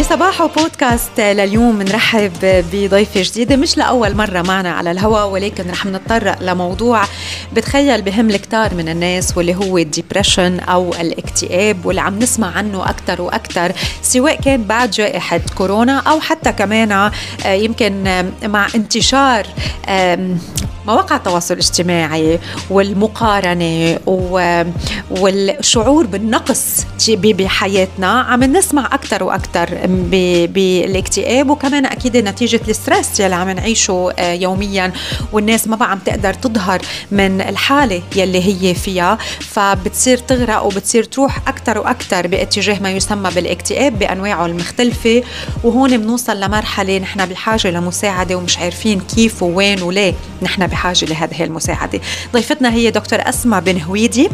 بصباحو بودكاست لليوم بنرحب بضيفة جديدة مش لأول مرة معنا على الهواء ولكن رح نتطرق لموضوع بتخيل بهم الكتار من الناس واللي هو الديبريشن أو الاكتئاب واللي عم نسمع عنه أكثر وأكثر سواء كان بعد جائحة كورونا أو حتى كمان آه، يمكن مع انتشار مواقع التواصل الاجتماعي والمقارنة والشعور بالنقص بحياتنا. عم نسمع أكثر وأكثر بالاكتئاب وكمان أكيد نتيجة الستريس يلي عم نعيشه آه، يوميا. والناس ما بقى عم تقدر تظهر من الحالة يلي هي فيها. فبتصير تغرق وبتصير تروح أكثر وأكثر باتجاه ما يسمى بالاكتئاب بأنواعه المختلفة. وهون بنوصل لمرحلة نحن بحاجة لمساعدة ومش عارفين كيف ووين وليه نحن بحاجة لهذه المساعدة. ضيفتنا هي دكتور أسماء بن هويدي.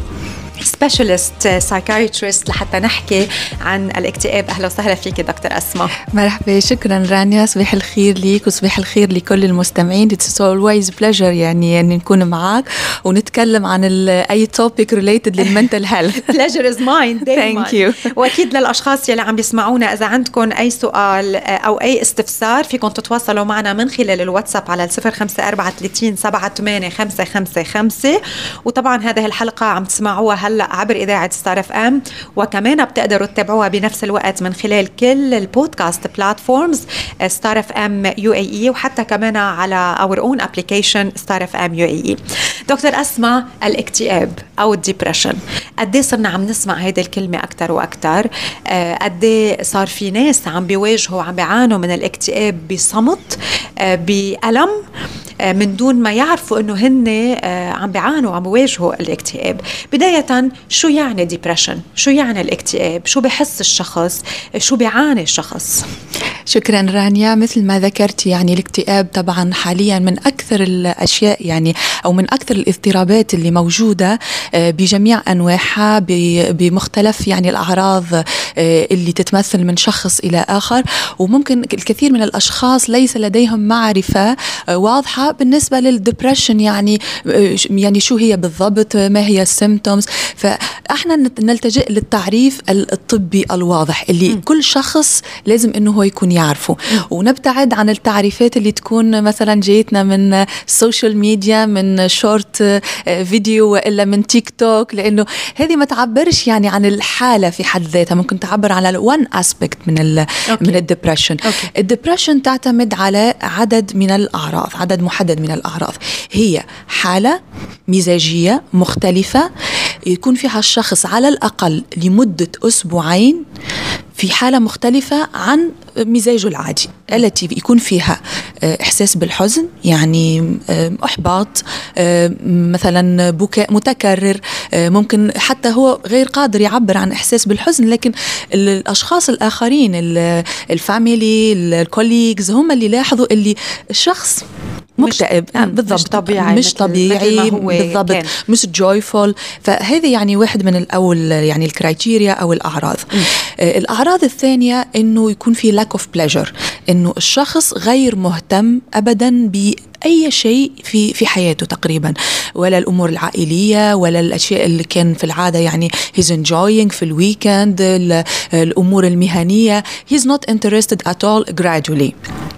specialist psychiatrist لحتى نحكي عن الاكتئاب. أهلا وسهلا فيك دكتور أسماء. مرحبا شكرا رانيا. صباح الخير ليك وصباح الخير لكل المستمعين. it's always pleasure يعني أن نكون معك ونتكلم عن أي topic related لل mental health pleasure is mine thank you وأكيد للأشخاص يلي عم بيسمعونا إذا عندكم أي سؤال أو أي استفسار فيكم تتواصلوا معنا من خلال الواتساب على 054 38 555 وطبعا هذه الحلقة عم تسمعوها هلا عبر إذاعة Star FM وكمان بتقدروا تتابعوها بنفس الوقت من خلال كل ال podcast platforms Star FM UAE وحتى كمان على our own application Star FM UAE دكتور أسماء الاكتئاب أو ال depression قد إيه صرنا عم نسمع هيدي الكلمة أكثر وأكثر آه، قد إيه صار في ناس عم بيواجهوا عم بيعانوا من الاكتئاب بصمت آه، بألم آه، من دون ما يعرفوا إنه هن عم بيعانوا عم بيواجهوا الاكتئاب. بداية شو يعني ديبرشن شو يعني الاكتئاب؟ شو بحس الشخص؟ شو بيعاني الشخص؟ شكرا رانيا. مثل ما ذكرت يعني الاكتئاب طبعا حاليا من أكثر الأشياء يعني أو من أكثر الاضطرابات اللي موجودة آه، بجميع أنواعها بمختلف يعني الأعراض آه، اللي تتمثل من شخص إلى آخر. وممكن الكثير من الأشخاص ليس لديهم معرفة آه، واضحة بالنسبة لل depression يعني يعني شو هي بالضبط ما هي ال symptoms فإحنا نلتجئ للتعريف الطبي الواضح اللي م. كل شخص لازم إنه هو يكون يعرفه. ونبتعد عن التعريفات اللي تكون مثلا جايتنا من ال social media من short video وإلا من تيك توك لأنه هذه ما تعبرش يعني عن الحالة في حد ذاتها ممكن تعبر على وان اسبكت من ال من الدبرشن الدبرشن تعتمد على عدد من الأعراض عدد محدد من الأعراض. هي حالة مزاجية مختلفة يكون فيها الشخص على الأقل لمدة أسبوعين في حالة مختلفة عن مزاجه العادي التي يكون فيها آه، إحساس بالحزن يعني آه، إحباط آه، مثلا بكاء متكرر ممكن حتى هو غير قادر يعبر عن إحساس بالحزن لكن الأشخاص الآخرين ال family ال colleagues هم اللي لاحظوا اللي الشخص مكتئب. مش, بالضبط. مش طبيعي مش طبيعي. بالضبط. كان. مش joyful فهذه يعني واحد من الأول يعني ال criteria أو الأعراض. م. الأعراض الثانية إنه يكون في lack of pleasure. إنه الشخص غير مهتم ابدا ب أي شيء في في حياته تقريبا ولا الأمور العائلية ولا الأشياء اللي كان في العادة يعني he's enjoying في ال weekend الأمور المهنية. He's not interested at all gradually.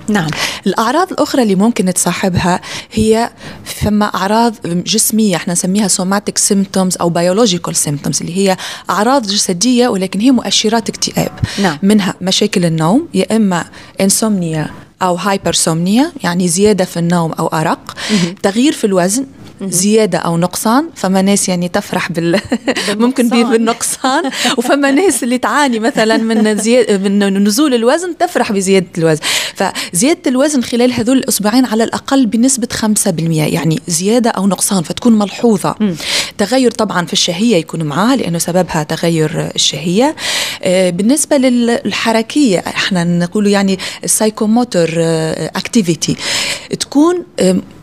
نعم. الأعراض الأخرى اللي ممكن تصاحبها هي فما أعراض جسمية إحنا نسميها somatic symptoms أو biological symptoms اللي هي أعراض جسدية ولكن هي مؤشرات اكتئاب. نعم. منها مشاكل النوم يا إما انسومنيا أو هايبرسومنيا يعني زيادة في النوم أو أرق. تغيير في الوزن زيادة أو نقصان فما ناس يعني تفرح بال ممكن بالنقصان. وفما ناس اللي تعاني مثلا من زيادة من نزول الوزن تفرح بزيادة الوزن. فزيادة الوزن خلال هذول الأسبوعين على الأقل بنسبة 5% يعني زيادة أو نقصان فتكون ملحوظة. م. تغير طبعا في الشهية يكون معها لأنه سببها تغير الشهية. آه، بالنسبة للحركية إحنا نقول يعني ال psychomotor activity تكون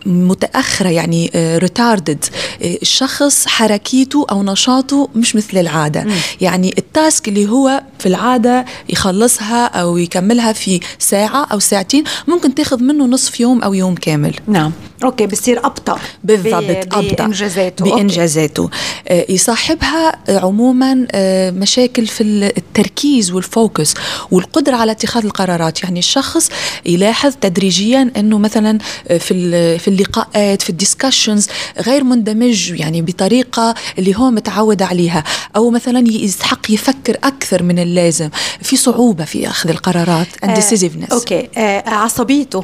متأخرة يعني retarded الشخص حركيته أو نشاطه مش مثل العادة م. يعني ال task اللي هو في العادة يخلصها أو يكملها في ساعة أو ساعتين ممكن تاخذ منه نصف يوم أو يوم كامل. نعم. okay بصير أبطأ. بالضبط أبطأ. بإنجازاته. بإنجازاته. آه يصاحبها عموما آه مشاكل في التركيز وال focus والقدرة على اتخاذ القرارات. يعني الشخص يلاحظ تدريجيا إنه مثلا في في اللقاءات في ال discussions غير مندمج يعني بطريقة اللي هو متعود عليها. أو مثلا يستحق يفكر أكثر من اللازم في صعوبة في أخذ القرارات indecisiveness آه okay. آه عصبيته.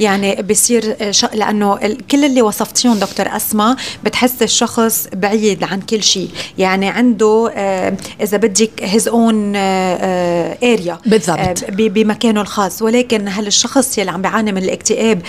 يعني بصير لأنه كل اللي وصفتيهم دكتور أسماء بتحس الشخص بعيد عن كل شيء. يعني عنده آه، إذا بدك his own area بالضبط. بمكانه الخاص. ولكن هل الشخص يلي عم بيعاني من الاكتئاب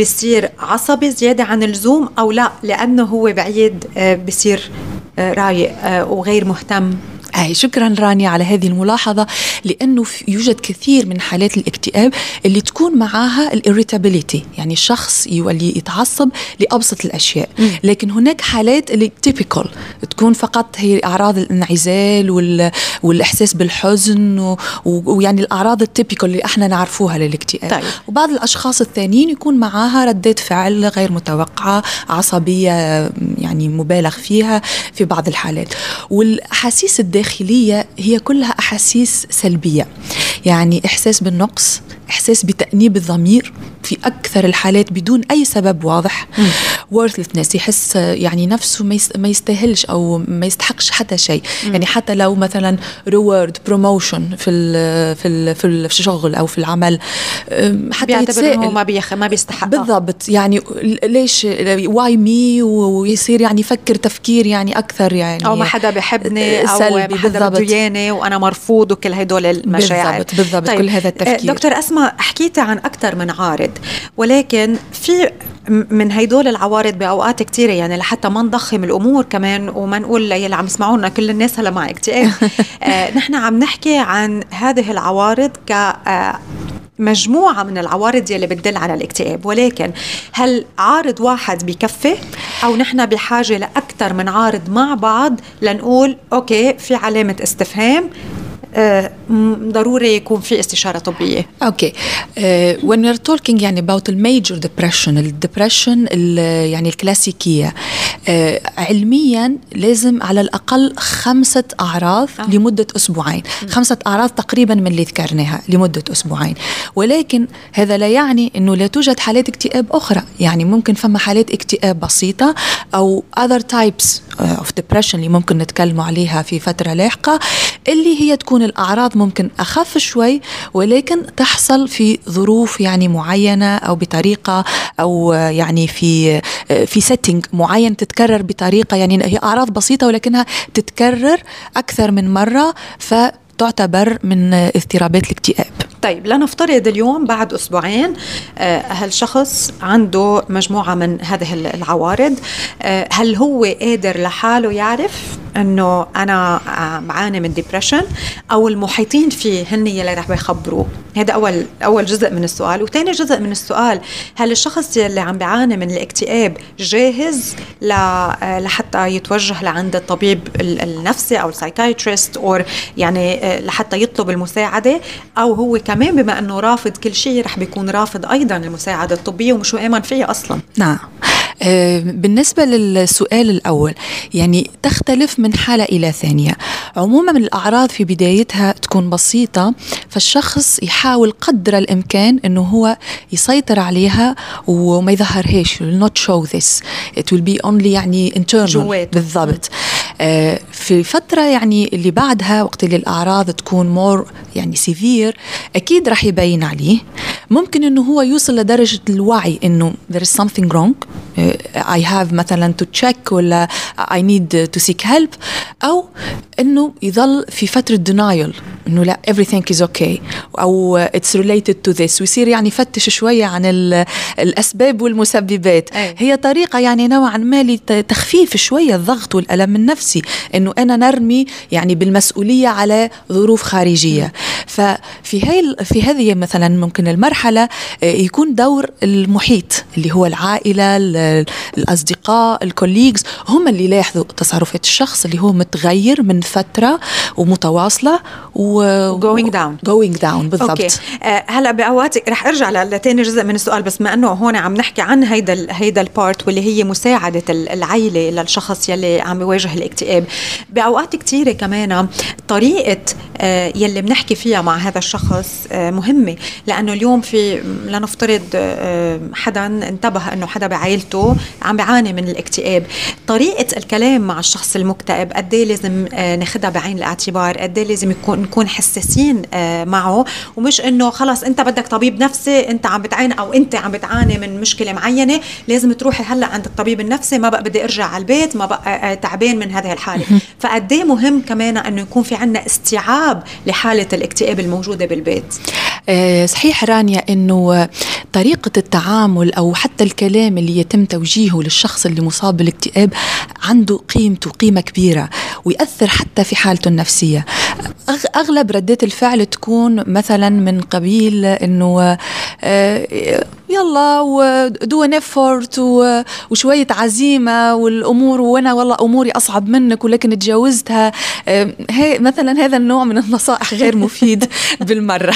بصير عصبي زيادة عن اللزوم أو لا؟ لأنه هو بعيد آه، بصير آه، رايق وغير مهتم. أي شكرا رانيا على هذه الملاحظة لأنه يوجد كثير من حالات الاكتئاب اللي تكون معها ال irritability يعني الشخص يولي يتعصب لأبسط الأشياء م. لكن هناك حالات اللي typical تكون فقط هي أعراض الانعزال وال... والإحساس بالحزن و... ويعني الأعراض ال typical اللي إحنا نعرفوها للاكتئاب طيب. وبعض الأشخاص الثانيين يكون معها ردات فعل غير متوقعة عصبية يعني مبالغ فيها في بعض الحالات والأحاسيس الداخلية الداخلية هي كلها أحاسيس سلبية. يعني إحساس بالنقص إحساس بتأنيب الضمير في أكثر الحالات بدون أي سبب واضح. worthlessness يحس يعني نفسه ما يستاهلش أو ما يستحقش حتى شيء. يعني حتى لو مثلا reward promotion في ال في ال في الشغل أو في العمل حتى يتساءل. ما بيخ ما بيستحق بالضبط. يعني ليش واي مي ويصير يعني يفكر تفكير يعني أكثر يعني أو ما حدا بحبني أو ما حدا بده وأنا مرفوض وكل هدول المشاعر. بالضبط بالضبط. طيب. كل هذا التفكير. دكتور أسماء حكيتي عن أكثر من عارض ولكن في من هيدول العوارض بأوقات كثيره يعني لحتى ما نضخم الأمور كمان وما نقول يلي عم يسمعونا كل الناس هلا مع اكتئاب آه نحن عم نحكي عن هذه العوارض ك آه مجموعة من العوارض يلي بتدل على الاكتئاب. ولكن هل عارض واحد بكفي أو نحن بحاجة لأكثر من عارض مع بعض لنقول okay في علامة استفهام؟ ضروري يكون في استشارة طبية. okay. When we're talking يعني about the major depression ال depression يعني الكلاسيكية uh, علميا لازم على الأقل خمسة أعراض آه. لمدة أسبوعين. م. خمسة أعراض تقريبا من اللي ذكرناها لمدة أسبوعين. ولكن هذا لا يعني إنه لا توجد حالات اكتئاب أخرى. يعني ممكن فما حالات اكتئاب بسيطة أو other types of depression اللي ممكن نتكلم عليها في فترة لاحقة اللي هي تكون الأعراض ممكن أخف شوي ولكن تحصل في ظروف يعني معينة أو بطريقة أو يعني في في سيتنج معين تتكرر بطريقة يعني هي أعراض بسيطة ولكنها تتكرر أكثر من مرة فتعتبر من اضطرابات الاكتئاب. طيب لنفترض اليوم بعد أسبوعين آه، هالشخص عنده مجموعة من هذه العوارض؟ آه، هل هو قادر لحاله؟ يعرف؟ إنه أنا بعاني من depression أو المحيطين فيه هن يلي رح بيخبروه. هذا أول أول جزء من السؤال. وثاني جزء من السؤال هل الشخص يلي عم بيعاني من الاكتئاب جاهز آه، لحتى يتوجه لعند الطبيب النفسي أو ال psychiatrist أو يعني لحتى يطلب المساعدة؟ أو هو كمان بما إنه رافض كل شيء رح بيكون رافض أيضا المساعدة الطبية ومش مؤمن فيها أصلا. نعم. آه، بالنسبة للسؤال الأول يعني تختلف من حالة إلى ثانية. عموما الأعراض في بدايتها تكون بسيطة فالشخص يحاول قدر الإمكان أنه هو يسيطر عليها وما يظهرهاش. Will not show this. It will be only يعني internal. جوات. بالضبط. آه، في فترة يعني اللي بعدها وقت اللي الأعراض تكون more يعني severe أكيد راح يبين عليه. ممكن أنه هو يوصل لدرجة الوعي أنه there is something wrong. I have مثلا to check ولا I need to seek help. أو إنه يظل في فترة denial إنه لا everything is okay أو it's related to this ويصير يعني يفتش شوية عن الأسباب والمسببات أي. هي طريقة يعني نوعا ما لتخفيف شوية الضغط والألم النفسي إنه أنا نرمي يعني بالمسؤولية على ظروف خارجية ففي هاي في هذه مثلا ممكن المرحلة آه، يكون دور المحيط اللي هو العائلة الأصدقاء ال colleagues هم اللي يلاحظوا تصرفات الشخص اللي هو متغير من فترة ومتواصلة و going down. Going down بالضبط. okay. آه هلا بأوقات رح أرجع لتاني جزء من السؤال بس ما إنه هون عم نحكي عن هيدا هيدا ال part واللي هي مساعدة العيلة للشخص يلي عم يواجه الاكتئاب. بأوقات كثيره كمان طريقة آه يلي بنحكي فيها مع هذا الشخص آه مهمة. لأنه اليوم في لنفترض آه حدا انتبه إنه حدا بعائلته عم بيعاني من الاكتئاب. طريقة الكلام مع الشخص المكتئب قد إيه لازم آه ناخذها بعين الاعتبار؟ قد إيه لازم يكون نكون حساسين آه معه؟ ومش إنه خلص أنت بدك طبيب نفسي أنت عم بتعاني أو أنت عم بتعاني من مشكلة معينة لازم تروحي هلأ عند الطبيب النفسي ما بقى بدي أرجع على البيت ما بقى آه، تعبان من هذه الحالة. فقد إيه مهم كمان إنه يكون في عندنا استيعاب لحالة الاكتئاب الموجودة بالبيت؟ صحيح رانيا إنه طريقة التعامل أو حتى الكلام اللي يتم توجيهه للشخص اللي مصاب بالاكتئاب عنده قيمته قيمة كبيرة. ويأثر حتى في حالته النفسية. أغلب ردات الفعل تكون مثلا من قبيل إنه آه، يلا ودو ان افورت وشوية عزيمة والأمور وأنا والله أموري أصعب منك ولكن تجاوزتها. هي مثلا هذا النوع من النصائح غير مفيد بالمرة.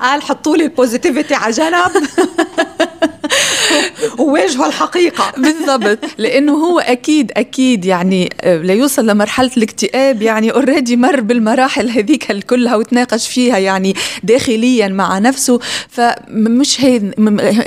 قال حطوا لي ال positivity على جنب. وواجهوا الحقيقة. بالضبط. لأنه هو أكيد أكيد يعني آه، ليوصل لمرحلة الاكتئاب يعني already مر بالمراحل هذيك كلها وتناقش فيها يعني داخليا مع نفسه. فمش هي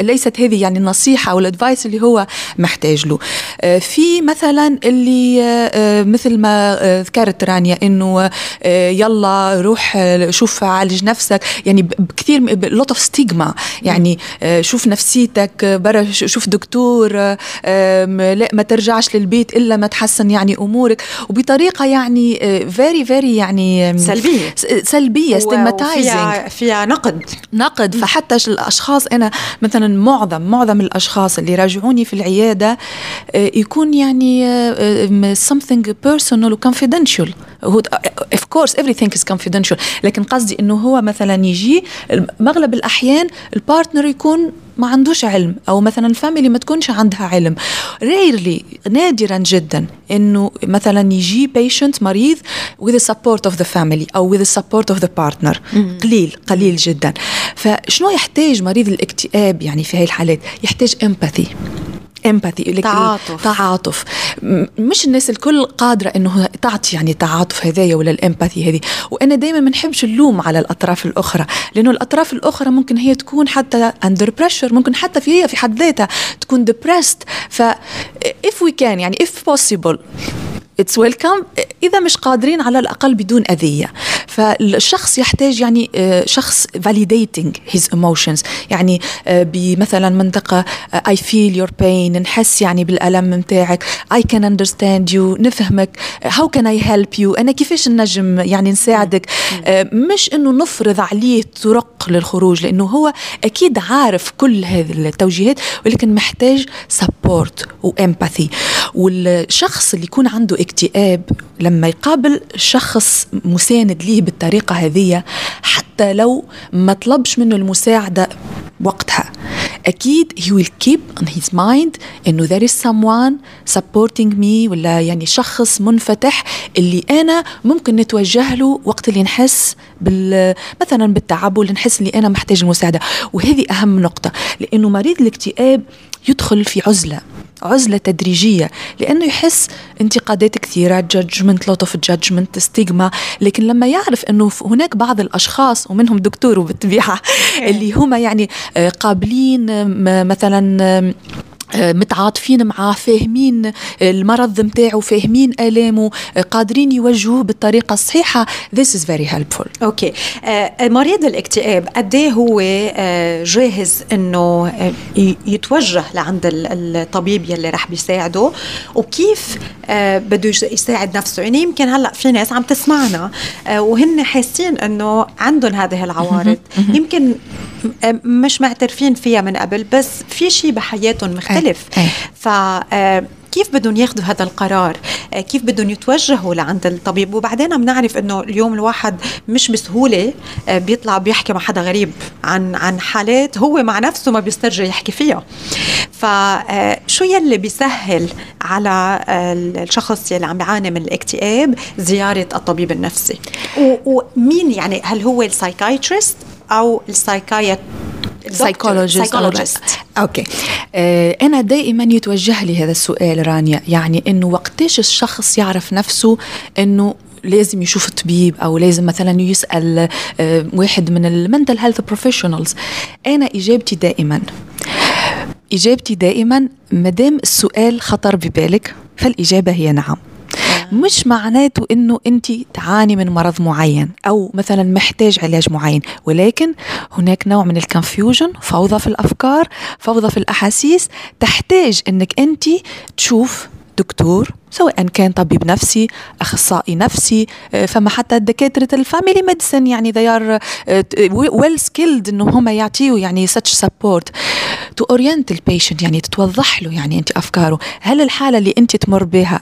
ليست هذه يعني النصيحة أو ال advice اللي هو محتاج له. آه، في مثلا اللي آه، مثل ما ذكرت رانيا إنه يلا روح شوف عالج نفسك. يعني بكثير lot of stigma يعني شوف نفسيتك. برا شوف دكتور لا ما ترجعش للبيت إلا ما تحسن يعني أمورك. وبطريقة يعني very very يعني سلبية. سلبية stigmatizing فيها نقد. نقد. فحتى الأشخاص أنا مثلا معظم معظم الأشخاص اللي راجعوني في العيادة يكون يعني something personal و confidential هو of course everything is confidential لكن قصدي إنه هو مثلا يجي مغلب الأحيان ال partner يكون ما عندوش علم أو مثلا ال family ما تكونش عندها علم. rarely نادرا جدا إنه مثلا يجي patient مريض with the support of the family أو with the support of the partner. قليل قليل جدا. فشنو يحتاج مريض الاكتئاب يعني في هاي الحالات؟ يحتاج empathy. empathy تعاطف. تعاطف. مش الناس الكل قادرة إنه تعطي يعني تعاطف هذايا ولا ال empathy هذه. وأنا دائما ما نحبش اللوم على الأطراف الأخرى لأنه الأطراف الأخرى ممكن هي تكون حتى under pressure ممكن حتى في هي في حد ذاتها تكون depressed ف if we can يعني if possible it's welcome إذا مش قادرين على الأقل بدون أذية. فالشخص يحتاج يعني آه، شخص validating his emotions. يعني آه، بمثلا منطقة I feel your pain نحس يعني بالألم متاعك. I can understand you نفهمك. How can I help you أنا كيفاش نجم يعني نساعدك؟ آه، مش إنه نفرض عليه طرق للخروج لأنه هو أكيد عارف كل هذه التوجيهات ولكن محتاج سبورت وامباثي والشخص اللي يكون عنده اكتئاب لما يقابل شخص مساند ليه بالطريقة هذه حتى لو ما طلبش منه المساعدة وقتها. أكيد he will keep on his mind إنه there is someone supporting me ولا يعني شخص منفتح اللي أنا ممكن نتوجه له وقت اللي نحس بال مثلا بالتعب واللي نحس اللي أنا محتاج المساعدة. وهذه أهم نقطة لأنه مريض الاكتئاب يدخل في عزلة. عزلة تدريجية لأنه يحس انتقادات كثيرة judgment lot of judgment stigma لكن لما يعرف أنه هناك بعض الأشخاص ومنهم دكتور بالطبيعة اللي هم يعني آه، قابلين مثلا آه، متعاطفين معاه فاهمين المرض متاعه فاهمين آلامه آه، قادرين يوجهوه بالطريقة الصحيحة. This is very helpful. أوكي. آه مريض الاكتئاب قد هو آه جاهز إنه آه يتوجه لعند الطبيب يلي رح بيساعده؟ وكيف آه بده يساعد نفسه؟ يعني يمكن هلأ في ناس عم تسمعنا آه وهن حاسين إنه عندهم هذه العوارض. يمكن آه، مش معترفين فيها من قبل بس في شيء بحياتهم مختلف. ف آه، كيف بدهم ياخذوا هذا القرار؟ آه، كيف بدهم يتوجهوا لعند الطبيب؟ وبعدين بنعرف إنه اليوم الواحد مش بسهولة بيطلع بيحكي مع حدا غريب عن عن حالات هو مع نفسه ما بيسترجي يحكي فيها. فشو يلي بيسهل على الشخص يلي عم بيعاني من الاكتئاب؟ زيارة الطبيب النفسي. ومين يعني هل هو ال psychiatrist؟ أو السايكايت psychologist okay. آه أنا دائما يتوجه لي هذا السؤال رانيا يعني إنه وقتاش الشخص يعرف نفسه إنه لازم يشوف طبيب أو لازم مثلا يسأل آه واحد من ال mental health professionals أنا إجابتي دائما. إجابتي دائما ما دام السؤال خطر ببالك فالإجابة هي نعم. مش معناته إنه أنت تعاني من مرض معين أو مثلا محتاج علاج معين ولكن هناك نوع من ال confusion فوضى في الأفكار فوضى في الأحاسيس تحتاج إنك أنت تشوف دكتور سواء كان طبيب نفسي أخصائي نفسي آه، فما حتى دكاترة ال family medicine يعني they are well skilled إنه هم يعطيوا يعني such support to orient ال patient يعني تتوضح له يعني أنت أفكاره. هل الحالة اللي أنت تمر بها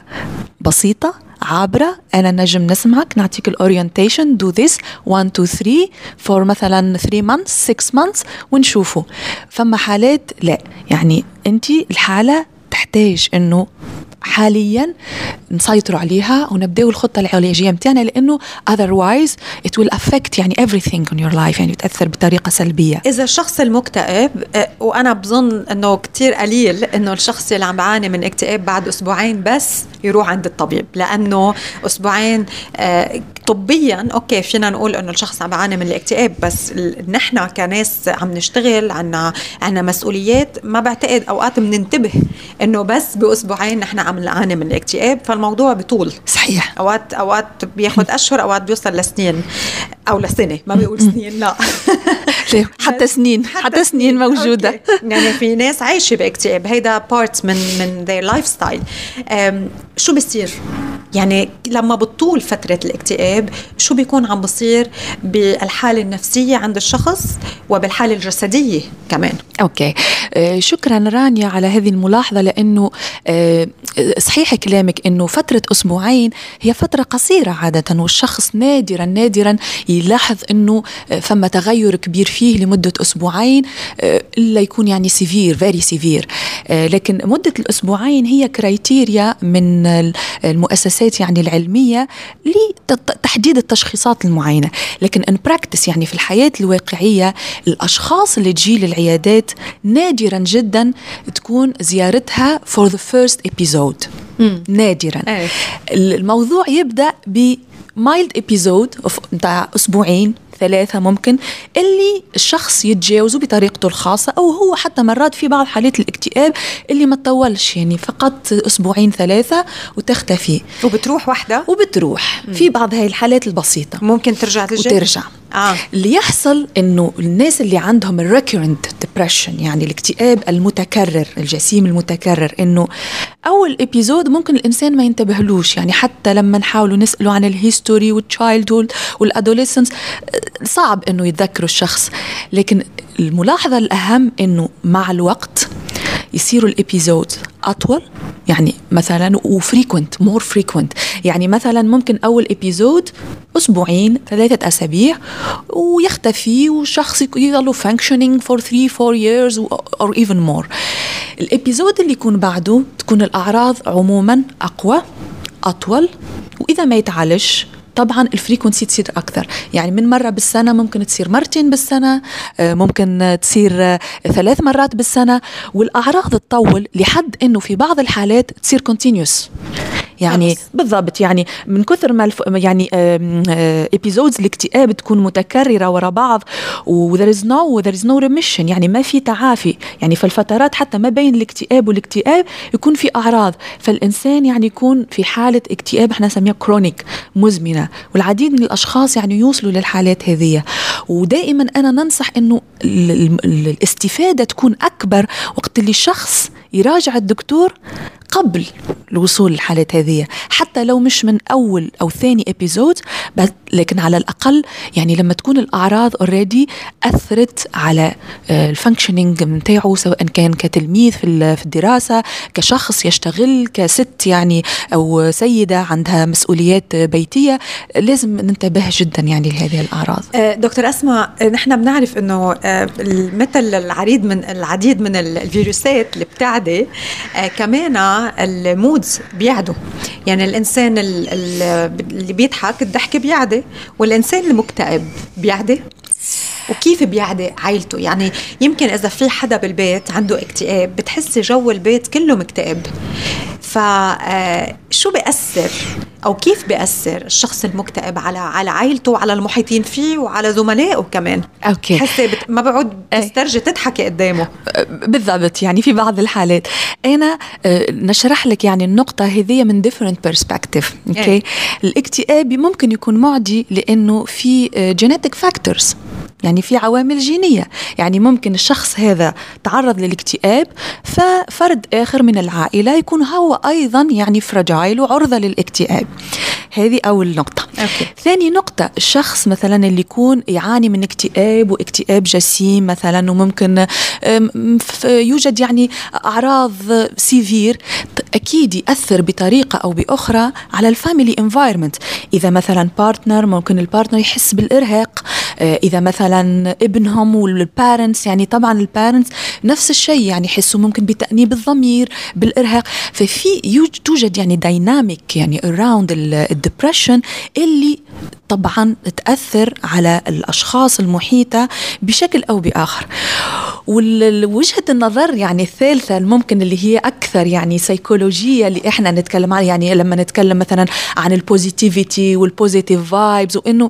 بسيطة عابرة؟ أنا نجم نسمعك نعطيك ال orientation do this 1 2 3 فور مثلا 3 months 6 months ونشوفه. فما حالات لا يعني أنت الحالة تحتاج أنه حاليا نسيطروا عليها ونبداو الخطة العلاجية متاعنا لأنه otherwise it will affect يعني everything in your life يعني بتأثر بطريقة سلبية. إذا الشخص المكتئب آه، وأنا بظن إنه كتير قليل إنه الشخص اللي عم بيعاني من اكتئاب بعد أسبوعين بس يروح عند الطبيب لأنه أسبوعين آه، طبيا okay فينا نقول إنه الشخص عم بيعاني من الاكتئاب بس نحن كناس عم نشتغل عنا عنا مسؤوليات ما بعتقد أوقات بننتبه إنه بس بأسبوعين نحن عم نعاني من الاكتئاب. فالموضوع بطول. صحيح. أوقات أوقات بياخذ أشهر أوقات بيوصل لسنين أو لسنة. ما بيقول سنين لا. حتى سنين. حتى سنين موجودة. يعني في ناس عايشة باكتئاب. هيدا part من من their lifestyle شو بصير؟ يعني لما بتطول فترة الاكتئاب شو بيكون عم بصير بالحالة النفسية عند الشخص وبالحالة الجسدية كمان؟ okay. آه شكرا رانيا على هذه الملاحظة لأنه آه صحيح كلامك أنه فترة أسبوعين هي فترة قصيرة عادة والشخص نادرا نادرا يلاحظ أنه آه، فما تغير كبير فيه لمدة أسبوعين آه، إلا يكون يعني severe very severe. لكن مدة الأسبوعين هي criteria من المؤسسات يعني العلمية لتحديد التشخيصات المعينة. لكن in practice يعني في الحياة الواقعية الأشخاص اللي تجي للعيادات نادرا جدا تكون زيارتها for the first episode. نادرا. أيه. الموضوع يبدأ ب mild episode بتاع أسبوعين. ثلاثة ممكن اللي الشخص يتجاوزه بطريقته الخاصة أو هو حتى مرات في بعض حالات الاكتئاب اللي ما تطولش يعني فقط أسبوعين ثلاثة وتختفي. وبتروح وحدة؟ وبتروح مم. في بعض هاي الحالات البسيطة. ممكن ترجع تجي وترجع. آه. اللي يحصل إنه الناس اللي عندهم ال recurrent depression يعني الاكتئاب المتكرر الجسيم المتكرر إنه أول episode ممكن الإنسان ما ينتبهلوش. يعني حتى لما نحاولوا نساله عن ال history وال childhood وال adolescence صعب إنه يتذكروا الشخص. لكن الملاحظة الأهم إنه مع الوقت يصيروا ال episode أطول يعني مثلا و frequent more frequent يعني مثلا ممكن أول episode أسبوعين ثلاثة أسابيع ويختفي والشخص يضل functioning for 3 4 years or even more. ال episode اللي يكون بعده تكون الأعراض عموما أقوى أطول وإذا ما يتعالج طبعا ال frequency تصير أكثر. يعني من مرة بالسنة ممكن تصير مرتين بالسنة آه، ممكن تصير آه، ثلاث مرات بالسنة. والأعراض تطول لحد إنه في بعض الحالات تصير continuous يعني. بالضبط يعني من كثر ما الف... يعني episodes الاكتئاب تكون متكررة ورا بعض و there is no there is no remission يعني ما في تعافي. يعني في الفترات حتى ما بين الاكتئاب والاكتئاب يكون في أعراض. فالإنسان يعني يكون في حالة اكتئاب إحنا نسميها chronic مزمنة. والعديد من الأشخاص يعني يوصلوا للحالات هذه. ودائما أنا ننصح إنه الاستفادة تكون أكبر وقت اللي شخص يراجع الدكتور قبل الوصول للحالات هذه. حتى لو مش من أول أو ثاني episode لكن على الأقل يعني لما تكون الأعراض already أثرت على ال functioning نتاعه سواء كان كتلميذ في الدراسة كشخص يشتغل كست يعني أو سيدة عندها مسؤوليات بيتية لازم ننتبه جدا يعني لهذه الأعراض. أه، دكتور أسماء نحن بنعرف إنه أه، مثل العديد من العديد من الفيروسات اللي بتعدي أه، ال moods بيعدوا يعني الإنسان اللي بيضحك الضحك بيعدي والإنسان المكتئب بيعدي وكيف بيعدي عائلته يعني يمكن إذا في حدا بالبيت عنده اكتئاب بتحسي جو البيت كله مكتئب. فشو بيأثر؟ أو كيف بيأثر الشخص المكتئب على على عائلته وعلى المحيطين فيه وعلى زملائه كمان؟ okay. حسي بت... ما بعود بتسترجي تضحكي قدامه. بالضبط يعني في بعض الحالات. أنا آه، نشرح لك يعني النقطة هذه من different perspective okay؟ الاكتئاب ممكن يكون معدي لأنه في genetic آه، factors يعني في عوامل جينية. يعني ممكن الشخص هذا تعرض للاكتئاب ففرد آخر من العائلة يكون هو أيضا يعني fragile وعرضة للاكتئاب. هذه أول نقطة. okay. ثاني نقطة الشخص مثلا اللي يكون يعاني من اكتئاب واكتئاب جسيم مثلا وممكن يوجد يعني أعراض severe أكيد يأثر بطريقة أو بأخرى على ال family environment إذا مثلا partner ممكن ال partner يحس بالإرهاق. آه، إذا مثلا ابنهم وال parents يعني طبعا ال parents نفس الشيء يعني يحسوا ممكن بتأنيب الضمير بالإرهاق. ففي توجد يعني dynamic يعني around ال depression اللي طبعا تأثر على الأشخاص المحيطة بشكل أو بآخر. ووجهة النظر يعني الثالثة الممكن اللي هي أكثر يعني سيكولوجية اللي إحنا نتكلم عنها يعني لما نتكلم مثلا عن ال positivity وال positive vibes وإنه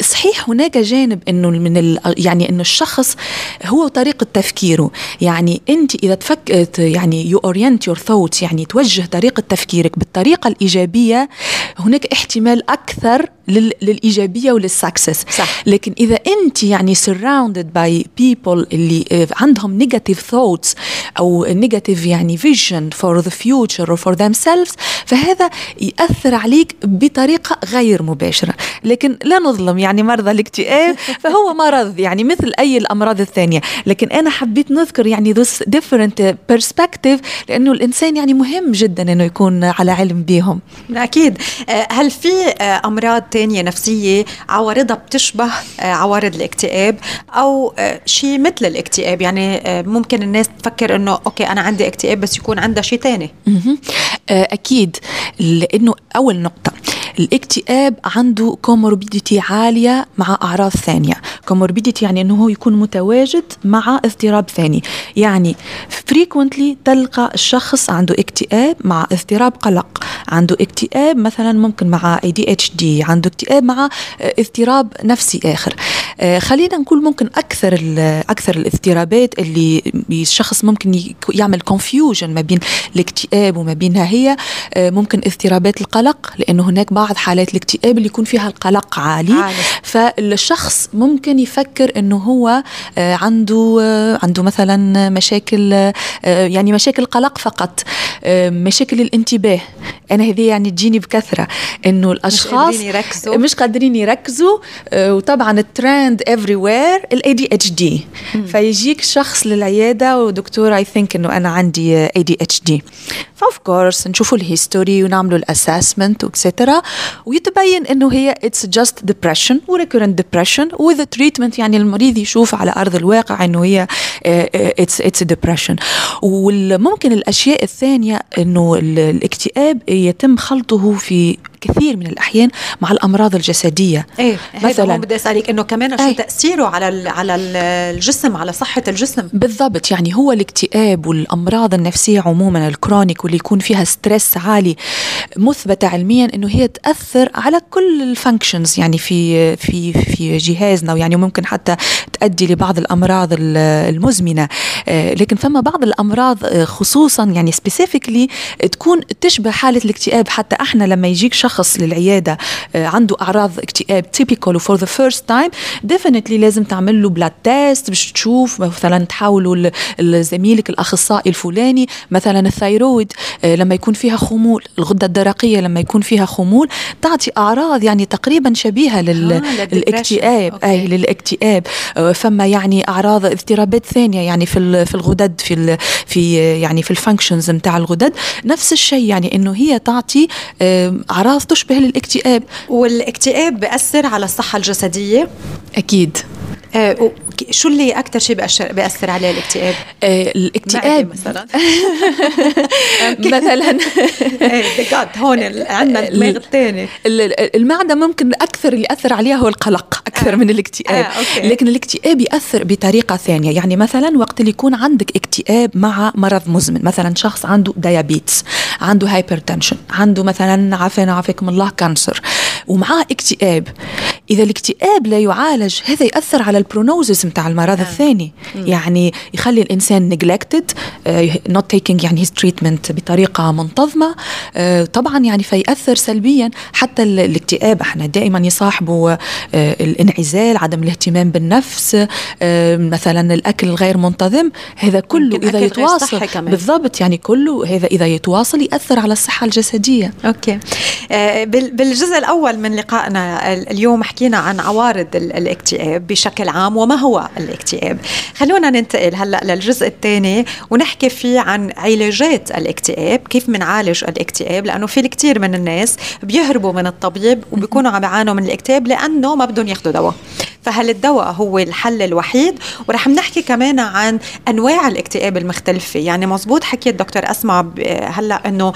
صحيح هناك جانب إنه من يعني إنه الشخص هو طريقة تفكيره. يعني أنت إذا تفك يعني you orient your thoughts يعني توجه طريقة تفكيرك بالطريقة الإيجابية هناك احتمال أكثر للإيجابية ولل success صح. لكن إذا أنت يعني surrounded by people اللي آه، عندهم negative thoughts أو negative يعني vision for the future or for themselves فهذا يأثر عليك بطريقة غير مباشرة. لكن لا نظلم يعني مرضى الاكتئاب فهو مرض يعني مثل أي الأمراض الثانية. لكن أنا حبيت نذكر يعني this different perspective لأنه الإنسان يعني مهم جدا إنه يكون على علم بهم أكيد. آه، هل في آه، أمراض تانية نفسية عوارضها بتشبه آه، عوارض الاكتئاب آه، شيء مثل الاكتئاب؟ يعني ممكن الناس تفكر أنه okay أنا عندي اكتئاب بس يكون عندها شيء تاني. أكيد. لأنه أول نقطة الاكتئاب عنده comorbidity عالية مع أعراض ثانية. comorbidity يعني أنه هو يكون متواجد مع اضطراب ثاني. يعني frequently تلقى الشخص عنده اكتئاب مع اضطراب قلق. عنده اكتئاب مثلا ممكن مع ADHD عنده اكتئاب مع اضطراب نفسي آخر. آه، خلينا نقول ممكن أكثر أكثر الاضطرابات اللي الشخص ممكن يعمل كونفيوجن ما بين الاكتئاب وما بينها هي آه، ممكن اضطرابات القلق لأنه هناك بعض بعض حالات الاكتئاب اللي يكون فيها القلق عالي, عالي. فالشخص ممكن يفكر إنه هو آه، عنده آه، عنده مثلا مشاكل آه، يعني مشاكل قلق فقط مشاكل الانتباه. أنا هذه يعني تجيني بكثرة. إنه الأشخاص مش قادرين يركزوا. مش قادرين يركزوا وطبعا ال trend everywhere ال ADHD فيجيك شخص للعيادة و doctor I think إنه أنا عندي ADHD ف of course نشوفوا ال history ونعملوا ال assessment و et cetera ويتبين إنه هي it's just depression و recurrent depression و the treatment يعني المريض يشوف على أرض الواقع إنه هي it's it's depression وممكن الأشياء الثانية إنه الاكتئاب يتم خلطه في كثير من الأحيان مع الأمراض الجسدية. إيه مثلا بدي أسألك إنه كمان شو إيه تأثيره على على الجسم على صحة الجسم؟ بالضبط يعني هو الاكتئاب والأمراض النفسية عموما ال chronic واللي يكون فيها stress عالي مثبتة علميا إنه هي تأثر على كل ال functions يعني في في في جهازنا ويعني ممكن حتى تؤدي لبعض الأمراض المزمنة. آه، لكن فما بعض الأمراض آه، خصوصا يعني specifically تكون تشبه حالة الاكتئاب. حتى إحنا لما يجيك شخص للعيادة آه، عنده أعراض اكتئاب typical و for the first time definitely لازم تعمل له blood test باش تشوف مثلا تحاوله لزميلك الأخصائي الفلاني مثلا ال thyroid لما يكون فيها خمول الغدة الدرقية لما يكون فيها خمول تعطي أعراض يعني تقريبا شبيهة للاكتئاب أي للاكتئاب. فما يعني أعراض اضطرابات ثانية يعني في في الغدد في في يعني في الفانكشنز نتاع الغدد. نفس الشيء يعني إنه هي تعطي أعراض تشبه الاكتئاب والاكتئاب بأثر على الصحة الجسدية؟ أكيد. آه، شو اللي أكثر شيء بيأثر بيأثر عليه الاكتئاب؟ آه الاكتئاب. مثلا. مثلا. إيه هون عندنا الدماغ الثاني المعدة ممكن أكثر اللي يأثر عليها هو القلق أكثر آه. من الاكتئاب. آه. لكن الاكتئاب يأثر بطريقة ثانية. يعني مثلا وقت اللي يكون عندك اكتئاب مع مرض مزمن. مثلا شخص عنده diabetes عنده hypertension عنده مثلا عافانا عافاكم الله cancer ومعاه اكتئاب. إذا الاكتئاب لا يعالج هذا يأثر على ال prognosis نتاع المرض آه. الثاني. مم. يعني يخلي الإنسان neglected not taking يعني his treatment بطريقة منتظمة. uh, طبعا يعني فيأثر سلبيا. حتى الاكتئاب إحنا دائما يصاحبه uh, الانعزال عدم الاهتمام بالنفس uh, مثلا الأكل الغير منتظم. هذا كله إذا يتواصل. بالضبط يعني كله هذا إذا يتواصل يأثر على الصحة الجسدية. أوكي. بالجزء الأول من لقائنا اليوم حكينا عن عوارض الاكتئاب بشكل عام وما هو الاكتئاب. خلونا ننتقل هلأ للجزء الثاني ونحكي فيه عن علاجات الاكتئاب كيف بنعالج الاكتئاب لأنه في الكثير من الناس بيهربوا من الطبيب وبيكونوا عم يعانوا من الاكتئاب لأنه ما بدهم ياخذوا دواء. فهل الدواء هو الحل الوحيد؟ ورح نحكي كمان عن أنواع الاكتئاب المختلفة. يعني مزبوط حكي الدكتور أسمع هلأ إنه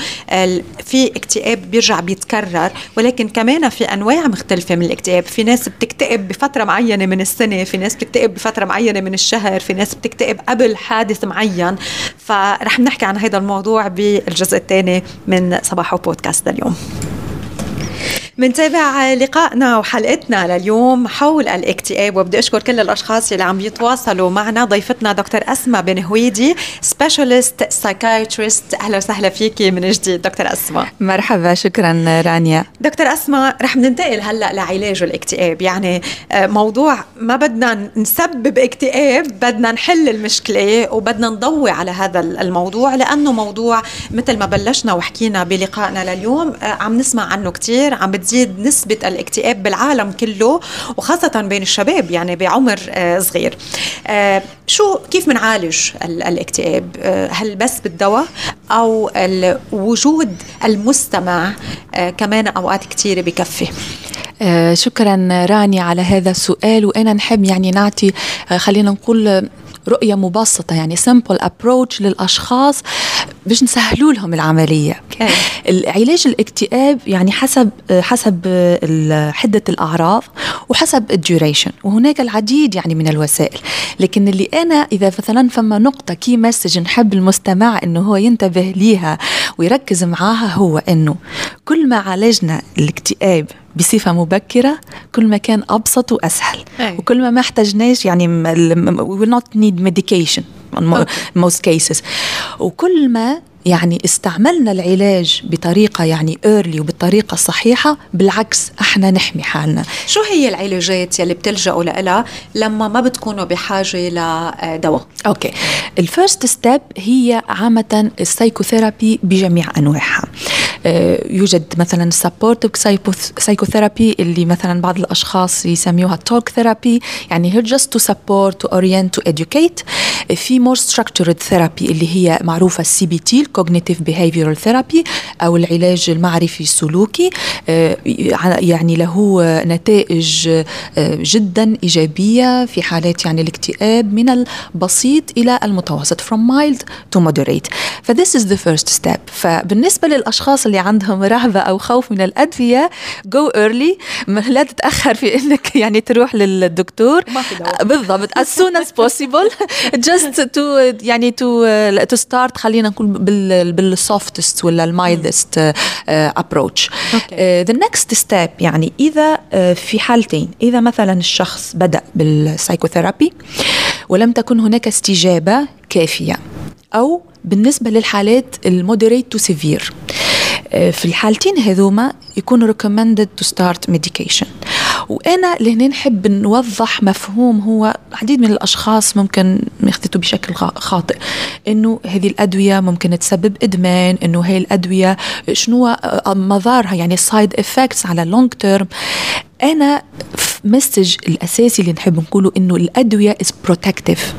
في اكتئاب بيرجع بيتكرر ولكن كمان في أنواع مختلفة من الاكتئاب. في ناس بتكتئب بفترة معينة من السنة في ناس بتكتئب بفترة معينة من الشهر في ناس بتكتئب قبل حادث معين. فرح نحكي عن هذا الموضوع بالجزء الثاني من صباحو بودكاست اليوم منتابع لقائنا وحلقتنا لليوم حول الاكتئاب وبدي أشكر كل الأشخاص اللي عم يتواصلوا معنا. ضيفتنا دكتور أسماء بن هويدي specialist psychiatrist أهلا وسهلا فيكي من جديد دكتور أسماء. مرحبا شكرا رانيا. دكتور أسماء رح ننتقل هلأ لعلاج الاكتئاب. يعني آه، موضوع ما بدنا نسبب اكتئاب بدنا نحل المشكلة وبدنا نضوي على هذا الموضوع لأنه موضوع مثل ما بلشنا وحكينا بلقائنا لليوم آه، عم نسمع عنه كثير عم بتزيد نسبة الاكتئاب بالعالم كله وخاصة بين الشباب يعني بعمر آه، صغير. آه، شو كيف بنعالج الاكتئاب؟ آه، هل بس بالدواء أو وجود المستمع؟ كمان أوقات كثيرة بكفي. شكرا راني على هذا السؤال. وأنا نحب يعني نعطي خلينا نقول رؤية مبسطة يعني simple approach للأشخاص. باش نسهلوا لهم العملية. علاج الاكتئاب يعني حسب حسب حدة الأعراض وحسب ال duration وهناك العديد يعني من الوسائل. لكن اللي أنا إذا مثلا فما نقطة key message نحب المستمع إنه هو ينتبه ليها ويركز معاها هو إنه كل ما عالجنا الاكتئاب بصفة مبكرة كل ما كان أبسط وأسهل. أي. وكل ما ما احتجناش يعني we will not need medication. Most cases. وكل ما يعني استعملنا العلاج بطريقة يعني early وبالطريقة الصحيحة بالعكس إحنا نحمي حالنا. شو هي العلاجات يلي بتلجأوا لها لما ما بتكونوا بحاجة لدواء أوكي. ال first step هي عامة ال psychotherapy بجميع أنواعها. آه، يوجد مثلا supportive psychotherapy اللي مثلا بعض الأشخاص يسميوها talk therapy يعني هي just to support to orient to educate. في more structured therapy اللي هي معروفة ال CBT ال cognitive behavioral therapy أو العلاج المعرفي السلوكي. آه، يعني له نتائج آه، جدا إيجابية في حالات يعني الاكتئاب من البسيط إلى المتوسط from mild to moderate. ف this is the first step فبالنسبة للأشخاص اللي عندهم رهبة أو خوف من الأدوية go early لا تتأخر في إنك يعني تروح للدكتور. ما في دواء. بالضبط as soon as possible. Just to يعني to to start خلينا نقول بال بال softest ولا ال mildest approach the next step يعني إذا آه، في حالتين. إذا مثلا الشخص بدأ بال psychotherapy ولم تكن هناك استجابة كافية أو بالنسبة للحالات ال moderate to severe في الحالتين هذوما يكون recommended to start medication. وأنا لهنا نحب نوضح مفهوم هو عديد من الأشخاص ممكن يخططوا بشكل خا- خاطئ. إنه هذه الأدوية ممكن تسبب إدمان إنه هي الأدوية شنو آه، مضارها يعني side effects على long term أنا message الأساسي اللي نحب نقوله إنه الأدوية is protective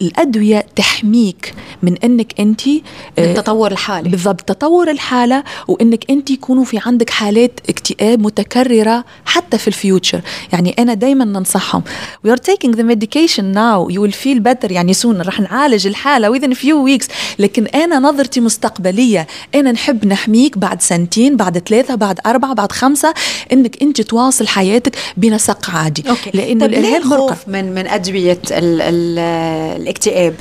الأدوية تحميك من إنك أنت التطور الحالي بالضبط تطور الحالة وإنك أنت يكونوا في عندك حالات اكتئاب متكررة حتى في ال future. يعني أنا دايما ننصحهم. We are taking the medication now. You will feel better يعني soon. رح نعالج الحالة within a few weeks. لكن أنا نظرتي مستقبلية. أنا نحب نحميك بعد سنتين بعد ثلاثة بعد أربعة بعد خمسة إنك أنت تواصل حياتك بنسق عادي. الإرهاب مرقب الخوف من من أدوية ال ال الاكتئاب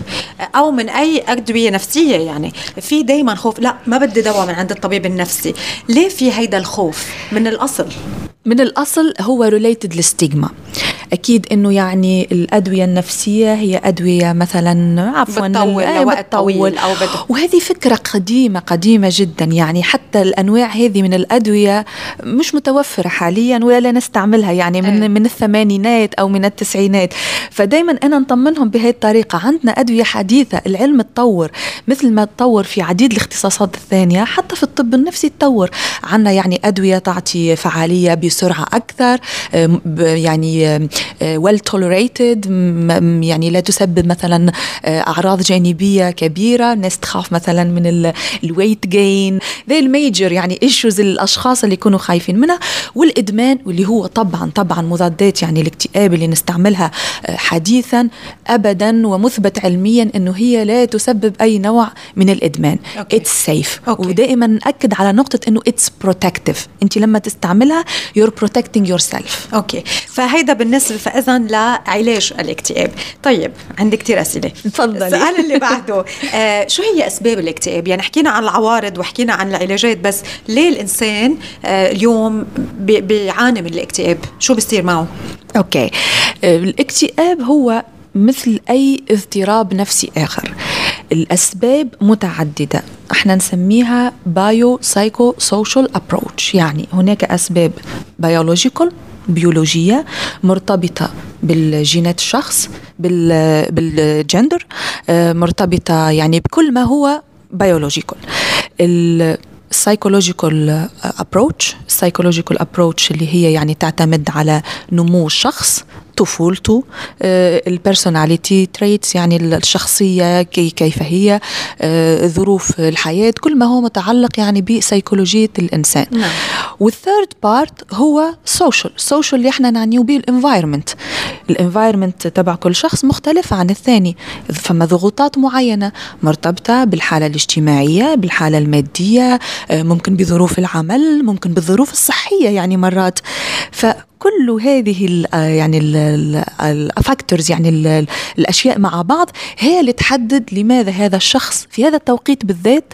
أو من أي أدوية نفسية يعني. في دائما خوف لا ما بدي دواء من عند الطبيب النفسي. ليه في هيدا الخوف؟ من الأصل. من الأصل هو ريليتد للستيغما. أكيد أنه يعني الأدوية النفسية هي أدوية مثلا عفوا بتطول آه، لوقت طويل أو بد- وهذه فكرة قديمة قديمة جدا. يعني حتى الأنواع هذه من الأدوية مش متوفرة حاليا ولا نستعملها يعني من أي. من الثمانينات أو من التسعينات. فدايما أنا نطمنهم بهذه الطريقة. عندنا أدوية حديثة العلم تطور. مثل ما تطور في عديد الاختصاصات الثانية حتى في الطب النفسي تطور. عندنا يعني أدوية تعطي فعالية بسرعة أكثر آم، ب- يعني ويل tolerated م- يعني لا تسبب مثلا آه، أعراض جانبية كبيرة الناس تخاف مثلا من الويت gain ذي ال major يعني issues الأشخاص اللي يكونوا خايفين منها والإدمان واللي هو طبعا طبعا مضادات يعني الاكتئاب اللي نستعملها آه، حديثا أبدا ومثبت علميا أنه هي لا تسبب أي نوع من. It's safe. أوكي. ودائما نأكد على نقطة أنه it's protective. أنت لما تستعملها you're protecting yourself. أوكي. فهيدا بالنسبة فاذا لعلاج الاكتئاب. طيب عندي كتير أسئلة. تفضلي. السؤال اللي بعده آه شو هي أسباب الاكتئاب؟ يعني حكينا عن العوارض وحكينا عن العلاجات بس ليه الإنسان آه اليوم بي- بيعاني من الاكتئاب؟ شو بيصير معه؟ أوكي. آه، الاكتئاب هو مثل أي اضطراب نفسي آخر. الأسباب متعددة. إحنا نسميها bio psycho social approach يعني هناك أسباب biological بيولوجية مرتبطة بالجينات الشخص بال بالجندر آه، مرتبطة يعني بكل ما هو biological ال psychological approach ال psychological approach اللي هي يعني تعتمد على نمو الشخص طفولته ال personality traits يعني الشخصية كي كيف هي آه، ظروف الحياة كل ما هو متعلق يعني بسيكولوجية الإنسان نعم. وال third part هو social. social اللي إحنا نعنيه به ال environment. ال environment تبع كل شخص مختلف عن الثاني. فما ضغوطات معينة مرتبطة بالحالة الاجتماعية بالحالة المادية آه، ممكن بظروف العمل ممكن بالظروف الصحية يعني مرات. فكل هذه ال يعني ال factors يعني ال ال الأشياء مع بعض هي اللي تحدد لماذا هذا الشخص في هذا التوقيت بالذات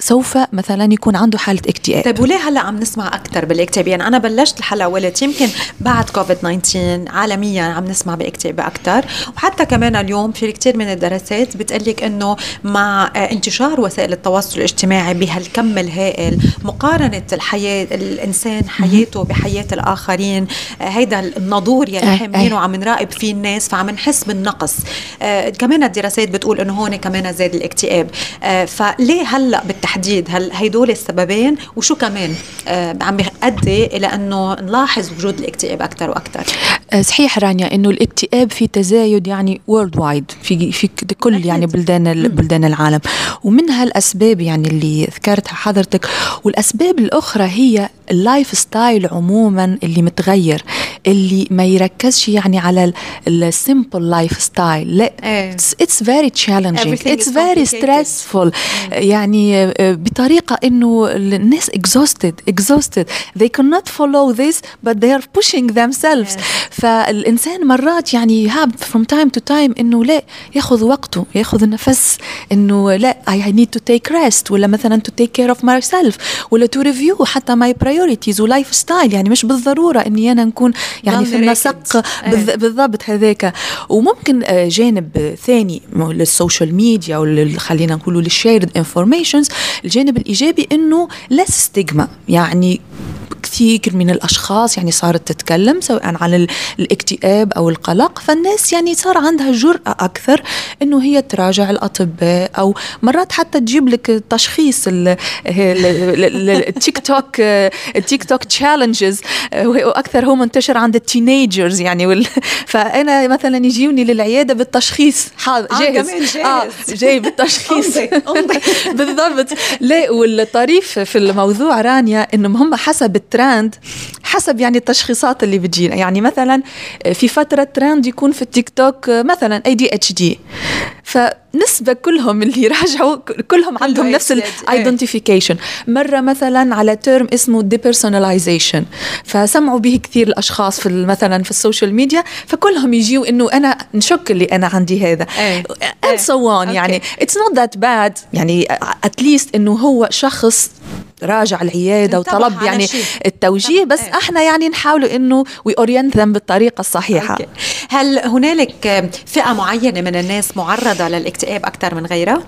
سوف مثلا يكون عنده حالة اكتئاب. طيب وليه هلأ عم نسمع أكثر بالاكتئاب يعني أنا بلشت الحلقة ولت يمكن بعد كوفيد 19 عالميا عم نسمع باكتئاب أكثر وحتى كمان اليوم في كثير من الدراسات بتقلك إنه مع انتشار وسائل التواصل الاجتماعي بهالكم الهائل مقارنة الحياة الإنسان حياته بحياة الآخرين هيدا الناظور يلي أي- حاملينه. وعم نراقب فيه الناس فعم نحس بالنقص. آه كمان الدراسات بتقول إنه هون كمان زاد الاكتئاب. آه فليه هلأ بالتحديد هل هيدول السببين؟ وشو كمان؟ آه عم بيؤدي إلى إنه نلاحظ وجود الاكتئاب أكثر وأكثر آه، صحيح رانيا إنه الاكتئاب في تزايد يعني worldwide في في كل. يعني بلدان بلدان العالم. ومنها الاسباب يعني اللي ذكرتها حضرتك والأسباب الأخرى هي ال lifestyle عموما اللي متغير اللي ما يركزش يعني على ال simple lifestyle لا it's very challenging it's very stressful يعني آه، بطريقة إنه الناس exhausted exhausted. They cannot follow this but they are pushing themselves. yes. فالإنسان مرات يعني يهاب from time to time إنه لا ياخذ وقته ياخذ نفس إنه لا I need to take rest ولا مثلا to take care of myself ولا to review حتى my priorities. و lifestyle يعني مش بالضرورة إني أنا نكون يعني في النسق بالضبط هذاك. وممكن آه، جانب ثاني لل social media خلينا نقولوا لل shared informations الجانب الإيجابي إنه less stigma يعني كثير من الأشخاص يعني صارت تتكلم سواء عن الاكتئاب أو القلق فالناس يعني صار عندها جرأة أكثر إنه هي تراجع الأطباء أو مرات حتى تجيب لك تشخيص التيك توك التيك توك challenges وأكثر هو منتشر عند ال teenagers يعني فأنا مثلا يجيوني للعيادة بالتشخيص آه جاهز. آه جاي بالتشخيص. بالضبط. لا والطريف في الموضوع رانيا انهم هم حسب الترند حسب يعني التشخيصات اللي بتجينا. يعني مثلا في فترة ترند يكون في التيك توك مثلا ADHD فنسبة كلهم اللي راجعوا كلهم عندهم نفس ال identification مرة مثلا على term اسمه depersonalization فسمعوا به كثير الأشخاص في مثلا في ال social media. فكلهم يجيوا إنه أنا نشك اللي أنا عندي هذا. and so on. يعني it's not that bad. يعني at least إنه هو شخص راجع العيادة وطلب يعني شيء. التوجيه بس إيه. إحنا يعني نحاول إنه we orient them بالطريقة الصحيحة okay. هل هنالك فئة معينة من الناس معرضة للاكتئاب أكثر من غيرها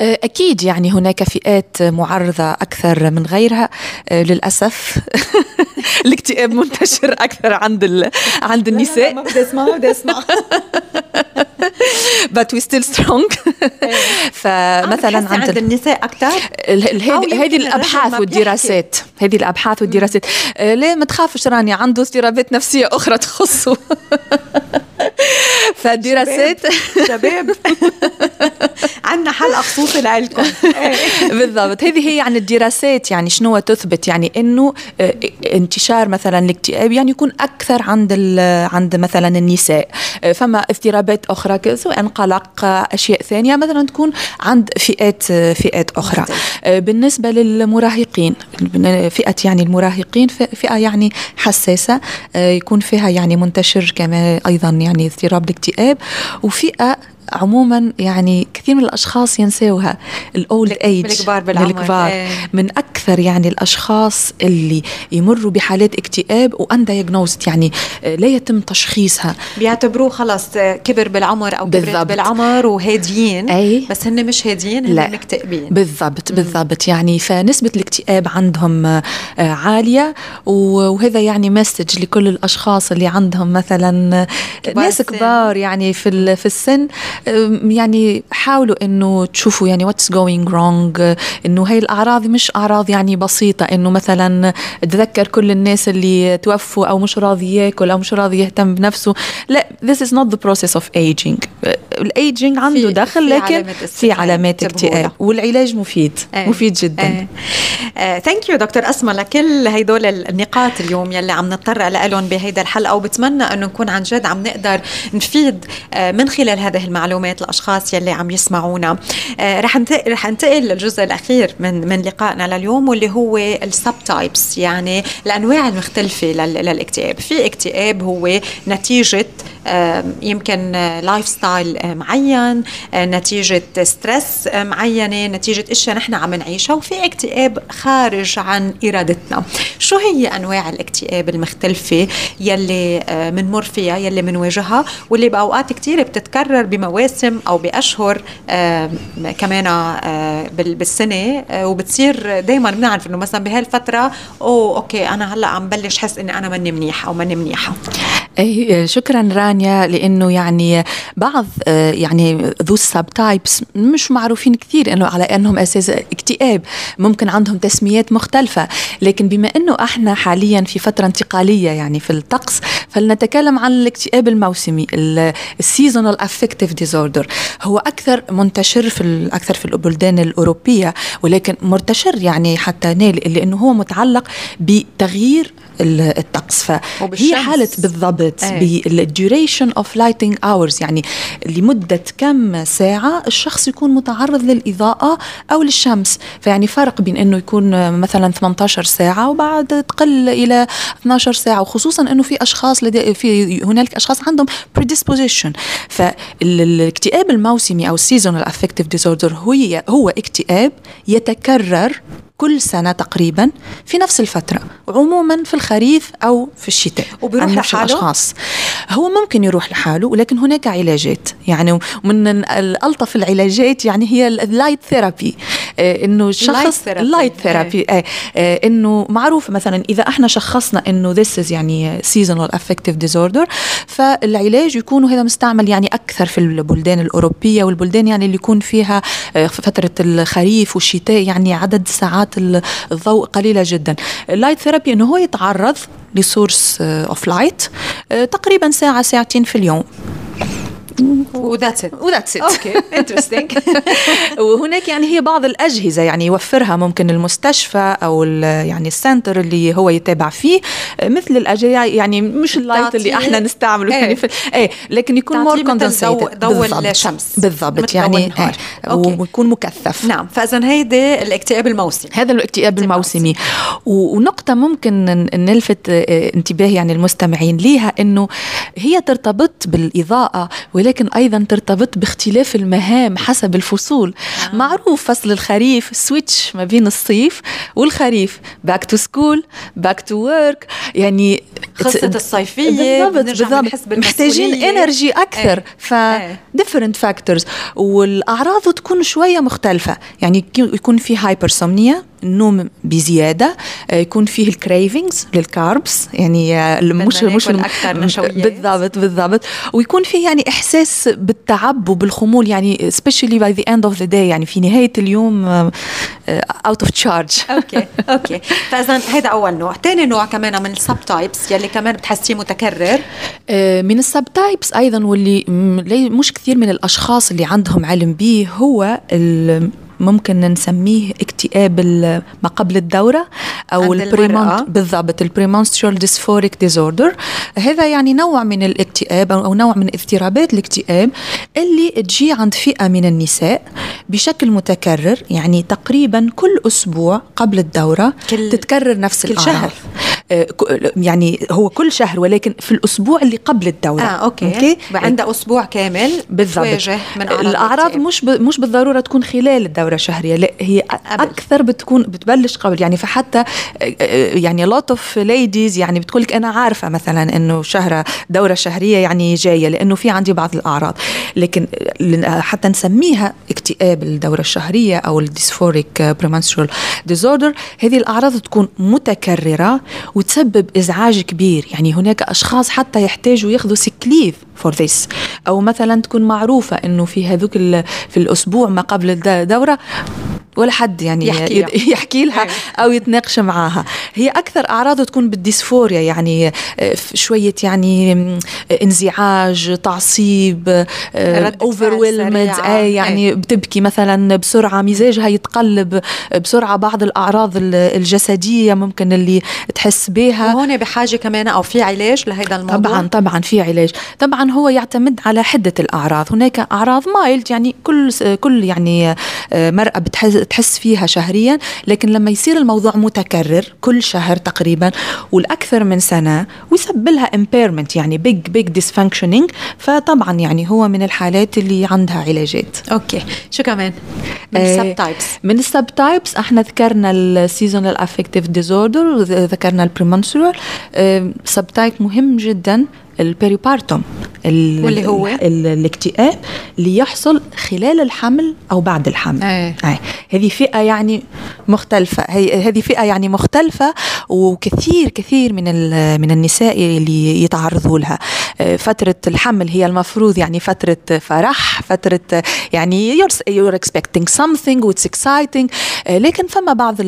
أه، أكيد يعني هناك فئات معرضة أكثر من غيرها أه، للأسف الاكتئاب منتشر أكثر عند عند النساء ما بدي أسمع ما بدي أسمع but we still strong. فمثلا عند, عند النساء أكثر؟ هذه الأبحاث والدراسات. هذه الأبحاث والدراسات. ليه ما تخافش راني عنده اضطرابات نفسية أخرى تخصه. فالدراسات شباب عندنا حلقه خصوصي لكم بالضبط. هذه هي يعني الدراسات يعني شنو تثبت؟ يعني إنه آه، انتشار مثلا الاكتئاب يعني يكون أكثر عند عند مثلا النساء. آه، فما اضطرابات أخرى سواء قلق أشياء ثانية مثلا تكون عند فئات فئات أخرى. آه، بالنسبة للمراهقين فئة يعني المراهقين فئة يعني حساسة يكون فيها يعني منتشر كما أيضا يعني اضطراب الاكتئاب وفئة عموما يعني كثير من الأشخاص ينسوها ال old age الكبار بالعمر. الكبار إيه. من أكثر يعني الأشخاص اللي يمروا بحالات اكتئاب و undiagnosed يعني آه، لا يتم تشخيصها. بيعتبروه خلص آه، كبر بالعمر أو كبرت بالعمر وهاديين. أي. بس هن مش هاديين هن مكتئبين. بالضبط بالضبط. يعني فنسبة الاكتئاب عندهم آه، عالية. وهذا يعني message لكل الأشخاص اللي عندهم مثلا ناس كبار يعني في في السن. يعني حاولوا إنه تشوفوا يعني what's going wrong إنه هاي الأعراض مش أعراض يعني بسيطة إنه مثلا تذكر كل الناس اللي توفوا أو مش راضي ياكل أو مش راضي يهتم بنفسه. لا this is not the process of aging. الايجينج عنده دخل لكن في علامات اكتئاب والعلاج مفيد إيه مفيد جدا. thank you دكتور اسماء لكل هدول النقاط اليوم يلي عم نتطرق لهم بهيدا الحلقة وبتمنى إنه نكون عن جد عم نقدر نفيد آه، من خلال هذه المعلومات الأشخاص يلي عم يسمعونا. آه، رح رح انتقل للجزء الأخير من من لقائنا لليوم واللي هو ال subtypes يعني الأنواع المختلفة للاكتئاب. في اكتئاب هو نتيجة يمكن lifestyle معين نتيجة stress معينة نتيجة إشياء نحن عم نعيشها وفي اكتئاب خارج عن إرادتنا. شو هي أنواع الاكتئاب المختلفة يلي بنمر فيها يلي بنواجهها واللي بأوقات كثير بتتكرر بمواسم أو بأشهر كمان بالسنة وبتصير دائما بنعرف إنه مثلا بهالفترة أوه okay أنا هلأ عم بلش حس إني أنا ماني منيحة أو ماني منيحة. شكرا رانيا لأنه يعني بعض آه، يعني the subtypes مش معروفين كثير إنه على إنهم أساس اكتئاب ممكن عندهم تسميات مختلفة. لكن بما إنه إحنا حاليا في فترة انتقالية يعني في الطقس فلنتكلم عن الاكتئاب الموسمي ال seasonal affective disorder هو أكثر منتشر في أكثر في البلدان الأوروبية ولكن منتشر يعني حتى هنا لأنه هو متعلق بتغيير الطقس. فهي حالة بالضبط بال duration of lighting hours يعني لمدة كم ساعة الشخص يكون متعرض للإضاءة أو للشمس. فيعني فرق بين أنه يكون مثلا 18 ساعة وبعد تقل إلى 12 ساعة وخصوصا أنه في أشخاص لدي في هنالك أشخاص عندهم predisposition. فالاكتئاب الموسمي أو seasonal affective disorder هو هو اكتئاب يتكرر كل سنة تقريبا في نفس الفترة عموما في الخريف أو في الشتاء وبيروح لحاله؟ الأشخاص هو ممكن يروح لحاله ولكن هناك علاجات. يعني من الألطف العلاجات يعني هي ال light therapy آه إنه الشخص ال light therapy إنه معروف مثلا إذا إحنا شخصنا إنه this is يعني seasonal affective disorder فالعلاج يكون هذا مستعمل يعني أكثر في البلدان الأوروبية والبلدان يعني اللي يكون فيها آه فترة الخريف والشتاء يعني عدد ساعات ساعات الضوء قليلة جدا. ال light therapy إنه هو يتعرض ل source of light تقريبا ساعة ساعتين في اليوم. و that's it و that's it okay interesting وهناك يعني هي بعض الأجهزة يعني يوفرها ممكن المستشفى أو يعني ال center اللي هو يتابع فيه. مثل الأجهزة يعني مش ال light اللي إحنا نستعمله إيه. يعني في إيه لكن يكون more condensated ضوء الشمس. بالضبط. يعني إيه. ويكون مكثف. نعم. فاذا هيدي الاكتئاب الموسمي. هذا الاكتئاب الموسمي. ونقطة ممكن نلفت انتباه يعني المستمعين ليها إنه هي ترتبط بالإضاءة ولكن أيضا ترتبط باختلاف المهام حسب الفصول. آه. معروف فصل الخريف switch ما بين الصيف والخريف. back to school back to work يعني قصة الصيفية بالضبط بالضبط. محتاجين energy أكثر. إيه. ف different factors والأعراض تكون شوية مختلفة. يعني يكون في hypersomnia النوم بزيادة آه، يكون فيه ال cravings لل carbs يعني آه، مش مش أكثر نشويات بالضبط بالضبط. ويكون فيه يعني إحساس بالتعب وبالخمول يعني specially by the end of the day يعني في نهاية اليوم out of charge okay okay. فإذا هذا أول نوع. ثاني نوع كمان من ال subtypes يلي كمان بتحسيه متكرر. آه، من ال subtypes أيضا واللي مش كثير من الأشخاص اللي عندهم علم به هو ممكن نسميه اكتئاب ما قبل الدورة أو ال premenst بالضبط ال premenstrual dysphoric disorder. هذا يعني نوع من الاكتئاب أو نوع من اضطرابات الاكتئاب اللي تجي عند فئة من النساء بشكل متكرر يعني تقريبا كل أسبوع قبل الدورة كل تتكرر نفس كل الأعراض شهر يعني هو كل شهر ولكن في الأسبوع اللي قبل الدورة. آه okay, okay? عندها أسبوع كامل بالضبط. من أعراض الأعراض مش ب... مش بالضرورة تكون خلال الدورة دورة شهرية لا هي قبل. أكثر بتكون بتبلش قبل. يعني فحتى يعني lot of ladies يعني بتقول لك أنا عارفة مثلا إنه شهرة دورة شهرية يعني جاية لأنه في عندي بعض الأعراض. لكن حتى نسميها اكتئاب الدورة الشهرية أو ال dysphoric premenstrual disorder هذه الأعراض تكون متكررة وتسبب إزعاج كبير. يعني هناك أشخاص حتى يحتاجوا ياخذوا sick leave for this أو مثلا تكون معروفة إنه في هذوك في الأسبوع ما قبل الدورة ولا حد يعني يحكي, يحكي لها أيوة. أو يتناقش معاها. هي أكثر اعراضه تكون بالديسفوريا يعني آه، شوية يعني انزعاج تعصيب overwhelmed آه يعني بتبكي مثلا بسرعة مزاجها يتقلب بسرعة بعض الأعراض الجسدية ممكن اللي تحس بها وهون بحاجة كمان أو في علاج لهذا الموضوع؟ طبعا طبعا في علاج. طبعا هو يعتمد على حدة الأعراض. هناك أعراض mild يعني كل كل يعني آه، مرأة بتحس تحس فيها شهريا لكن لما يصير الموضوع متكرر كل شهر تقريبا والأكثر من سنة ويسبب لها impairment يعني big big dysfunctioning. فطبعا يعني هو من الحالات اللي عندها علاجات. okay. شو كمان؟ من ال subtypes من ال subtypes إحنا ذكرنا ال seasonal affective disorder ذكرنا ال premenstrual subtype مهم جدا. ال peripartum واللي هو؟ الاكتئاب اللي يحصل خلال الحمل أو بعد الحمل. إيه. إيه. هذه فئة يعني مختلفة. هذه فئة يعني مختلفة وكثير كثير من من النساء اللي يتعرضوا لها. آه، فترة الحمل هي المفروض يعني فترة فرح فترة يعني you're, you're expecting something واتس exciting. آه، لكن فما بعض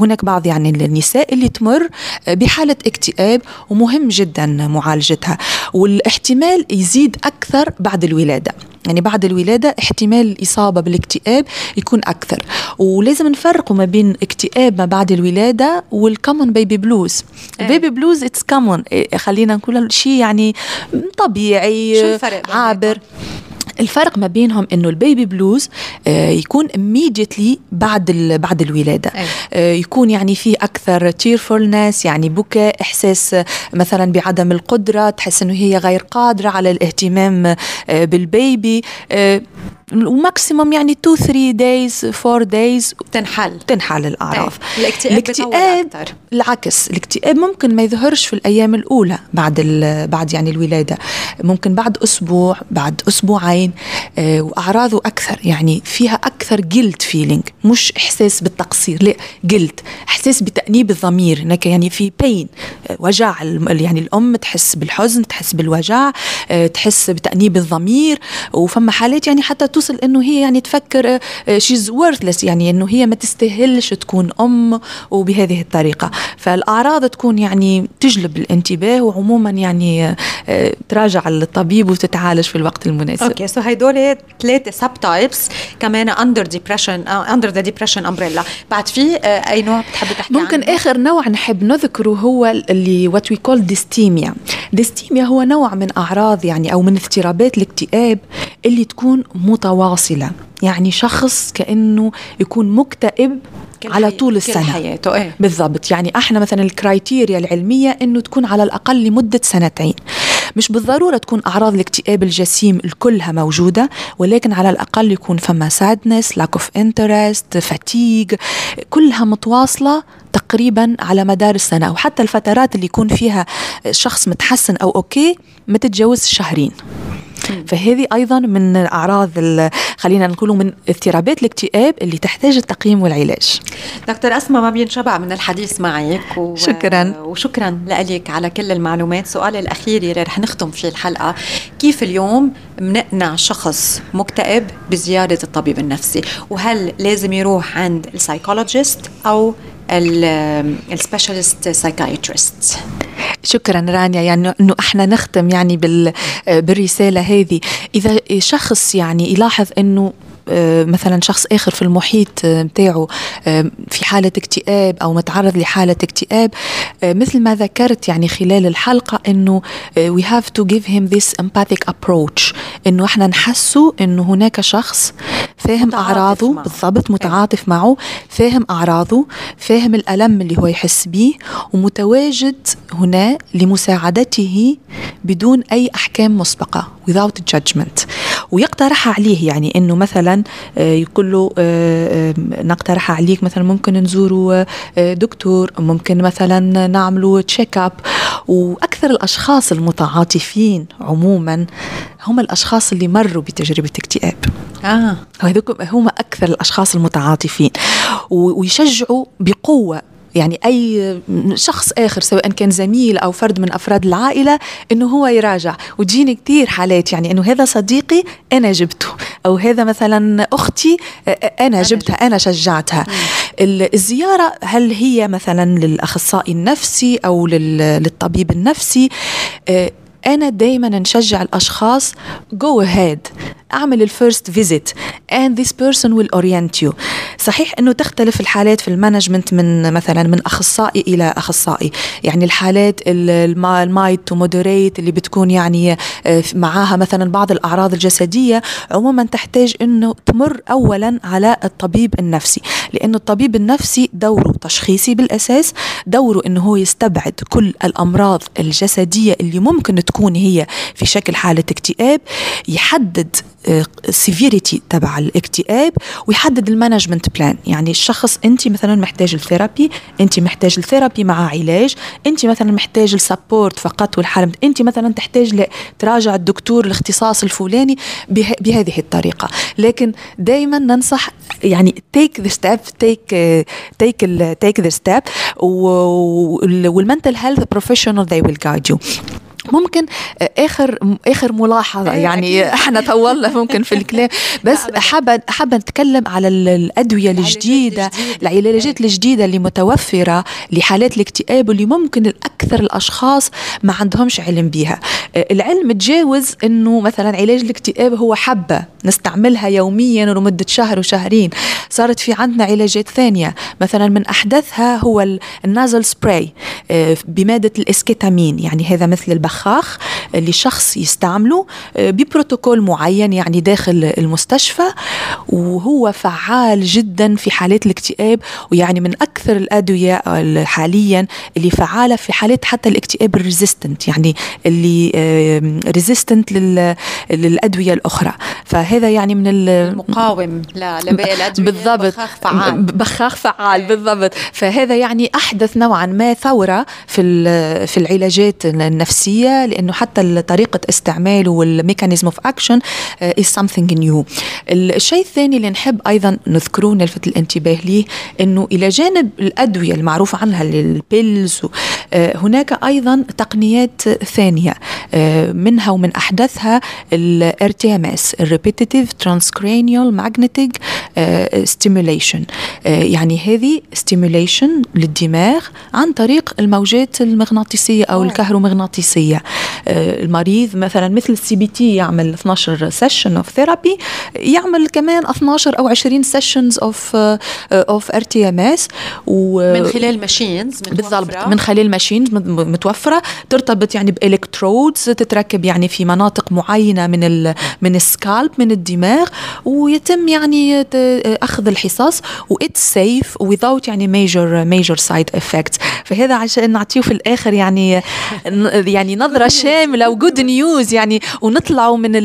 هناك بعض يعني النساء اللي تمر بحالة اكتئاب ومهم جدا معالجتها. والاحتمال يزيد أكثر بعد الولادة. يعني بعد الولادة احتمال الاصابه بالاكتئاب يكون أكثر. ولازم نفرقوا ما بين اكتئاب ما بعد الولادة وال common baby blues ال baby blues it's common خلينا نقول شيء يعني طبيعي شو الفرق عابر. الفرق ما بينهم إنه ال baby blues آه، يكون immediately بعد بعد الولادة أيه. آه، يكون يعني فيه أكثر tearfulness يعني بكاء إحساس مثلا بعدم القدرة تحس إنه هي غير قادرة على الاهتمام آه، بال baby و maximum يعني 2 3 days 4 days تنحل. تنحل الاعراض طيب. الاكتئاب, الاكتئاب. العكس الاكتئاب ممكن ما يظهرش في الأيام الأولى بعد بعد يعني الولادة. ممكن بعد أسبوع بعد أسبوعين آه وأعراضه أكثر. يعني فيها أكثر guilt feeling مش إحساس بالتقصير. لا guilt إحساس بتأنيب الضمير. هناك يعني في بين آه وجع. يعني الأم تحس بالحزن تحس بالوجع آه تحس بتأنيب الضمير. وفما حالات يعني حتى توصل إنه هي يعني تفكر she's آه، worthless يعني إنه هي ما تستاهلش تكون أم وبهذه الطريقة. فالأعراض تكون يعني تجلب الانتباه وعموما يعني آه، تراجع للطبيب وتتعالج في الوقت المناسب. okay so هدول ثلاثة subtypes كمان under depression under the depression umbrella بعد في آه، أي نوع بتحب تحكي ممكن عنه؟ آخر نوع نحب نذكره هو اللي what we call dysthymia dysthymia هو نوع من أعراض يعني أو من اضطرابات الاكتئاب اللي تكون متواصلة. يعني شخص كأنه يكون مكتئب على طول السنة. كل حياته إيه. بالضبط. يعني إحنا مثلا ال criteria العلمية إنه تكون على الأقل لمدة سنتين. مش بالضرورة تكون أعراض الاكتئاب الجسيم الكلها موجودة ولكن على الأقل يكون فما sadness lack of interest fatigue كلها متواصلة تقريبا على مدار السنة. وحتى الفترات اللي يكون فيها شخص متحسن أو أوكي ما تتجاوز شهرين. فهذه أيضا من اعراض خلينا نقول من اضطرابات الاكتئاب اللي تحتاج التقييم والعلاج. دكتور أسماء ما بينشبع من الحديث معك و... شكرا. وشكرا لك على كل المعلومات. سؤالي الأخير اللي رح نختم فيه الحلقة. كيف اليوم بنقنع شخص مكتئب بزياره الطبيب النفسي؟ وهل لازم يروح عند ال psychologist أو ال specialist psychiatrist شكرا رانيا. يعني إنه إحنا نختم يعني بال بالرسالة هذه. إذا شخص يعني يلاحظ إنه آه، مثلا شخص آخر في المحيط آه، آه، في حالة اكتئاب أو متعرض لحالة اكتئاب مثل ما ذكرت يعني خلال الحلقة إنه we have to give him this empathic approach. إنه إحنا نحسه إنه هناك شخص فاهم أعراضه معه. بالضبط متعاطف معه فاهم أعراضه فاهم الألم اللي هو يحس به ومتواجد هنا لمساعدته بدون أي أحكام مسبقة without judgment. ويقترح عليه يعني إنه مثلا آه، يقول له آه، آه، نقترح عليك مثلا ممكن نزوروا دكتور ممكن مثلا نعملوا تشيك اب وأكثر الأشخاص المتعاطفين عموما هم الأشخاص اللي مروا بتجربة اكتئاب. آه. هذوك هم أكثر الأشخاص المتعاطفين. ويشجعوا بقوة. يعني أي شخص آخر سواء كان زميل أو فرد من أفراد العائلة إنه هو يراجع. وتجيني كثير حالات يعني إنه هذا صديقي أنا جبته. أو هذا مثلا أختي أنا جبتها أنا شجعتها. الزيارة هل هي مثلا للأخصائي النفسي أو للطبيب النفسي؟ أنا دايما نشجع الأشخاص go ahead. أعمل ال first visit and this person will orient you. صحيح إنه تختلف الحالات في ال management من مثلا من أخصائي إلى أخصائي. يعني الحالات ال mild to moderate اللي بتكون يعني آه، معاها مثلا بعض الأعراض الجسدية عموما تحتاج إنه تمر اولا على الطبيب النفسي. لأنه الطبيب النفسي دوره تشخيصي بالأساس دوره إنه هو يستبعد كل الأمراض الجسدية اللي ممكن تكون هي في شكل حالة اكتئاب يحدد ال severity تبع الاكتئاب ويحدد ال management plan. يعني الشخص أنت مثلا محتاج ال therapy أنت محتاج ال therapy مع علاج أنت مثلا محتاج ال support فقط والحاله أنت مثلا تحتاج تراجع الدكتور الاختصاص الفلاني بهذه الطريقة. لكن دائما ننصح يعني take the step take take take the step وال mental health professional they will guide you. ممكن آخر آخر ملاحظة إيه يعني إحنا طولنا ممكن في الكلام. بس حابة حابة نتكلم على الأدوية الجديدة العلاجات الجديدة اللي متوفرة لحالات الاكتئاب واللي ممكن الأكثر الأشخاص ما عندهمش علم بيها. العلم تجاوز إنه مثلا علاج الاكتئاب هو حبة نستعملها يوميا لمدة شهر وشهرين. صارت في عندنا علاجات ثانية. مثلا من أحدثها هو النازل سبراي بمادة الإسكيتامين. يعني هذا مثل البخاخ اللي شخص يستعمله آه، ببروتوكول معين يعني داخل المستشفى وهو فعال جدا في حالات الاكتئاب ويعني من أكثر الأدوية حاليا اللي فعالة في حالات حتى الاكتئاب ال resistant يعني اللي resistant للأدوية الأخرى. فهذا يعني من المقاوم لباقي الأدوية. بالضبط. بخاخ فعال. بخاخ فعال إيه. بالضبط. فهذا يعني أحدث نوعا ما ثورة في في العلاجات النفسية النفسيه لأنه حتى طريقة استعماله وال mechanism of action is something new الشيء الثاني اللي نحب أيضا نذكره نلفت الانتباه ليه إنه إلى جانب الأدوية المعروف عنها ال pills آه، هناك أيضا تقنيات ثانية آه، منها ومن أحدثها ال rTMS ال repetitive transcranial magnetic stimulation يعني هذه stimulation للدماغ عن طريق الموجات المغناطيسية أو الكهرومغناطيسية. النفسيه آه، المريض مثلا مثل ال CBT يعمل 12 session of therapy يعمل كمان 12 أو 20 sessions of of rTMS من خلال machines بالضبط من خلال machines متوفرة. ترتبط يعني ب electrodes تتركب يعني في مناطق معينة من ال من ال scalp من الدماغ. ويتم يعني أخذ الحصص و it's safe without يعني major major side effects فهذا عشان نعطيه في الآخر يعني يعني نظرة شاملة و good news يعني ونطلعوا من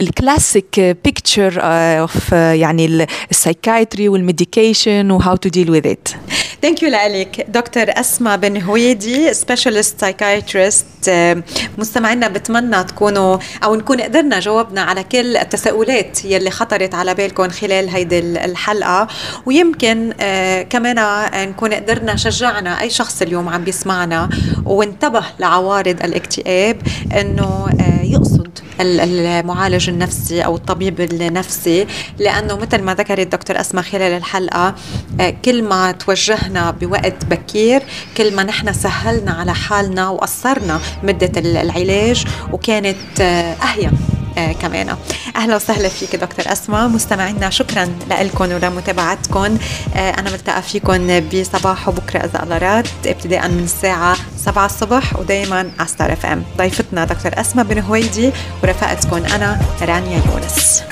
ال classic picture of يعني ال psychiatry وال medication و how to deal with it thank you لك دكتور أسماء بن هويدي specialist psychiatrist مستمعينا بتمنى تكونوا أو نكون قدرنا جاوبنا على كل التساؤلات يلي خطرت على بالكم خلال هيدي الحلقة. ويمكن آه، كمان نكون قدرنا شجعنا أي شخص اليوم عم بيسمعنا وانتبه لعوارض الاكتئاب أنه آه، يقصد المعالج النفسي أو الطبيب النفسي لأنه مثل ما ذكرت دكتور أسماء خلال الحلقة آه، كل ما توجهنا بوقت بكير كل ما نحن سهلنا على حالنا وقصرنا مدة العلاج وكانت آه، أهين. كمان. أهلا وسهلا فيك دكتور أسماء. مستمعينا شكرا لكم ولمتابعتكم. آه أنا ملتقى فيكم بصباح وبكرة إذا الله ابتداء من الساعة 7 الصبح ودائما على ستار اف ام ضيفتنا دكتور أسماء بن هويدي ورفقتكم أنا رانيا يونس.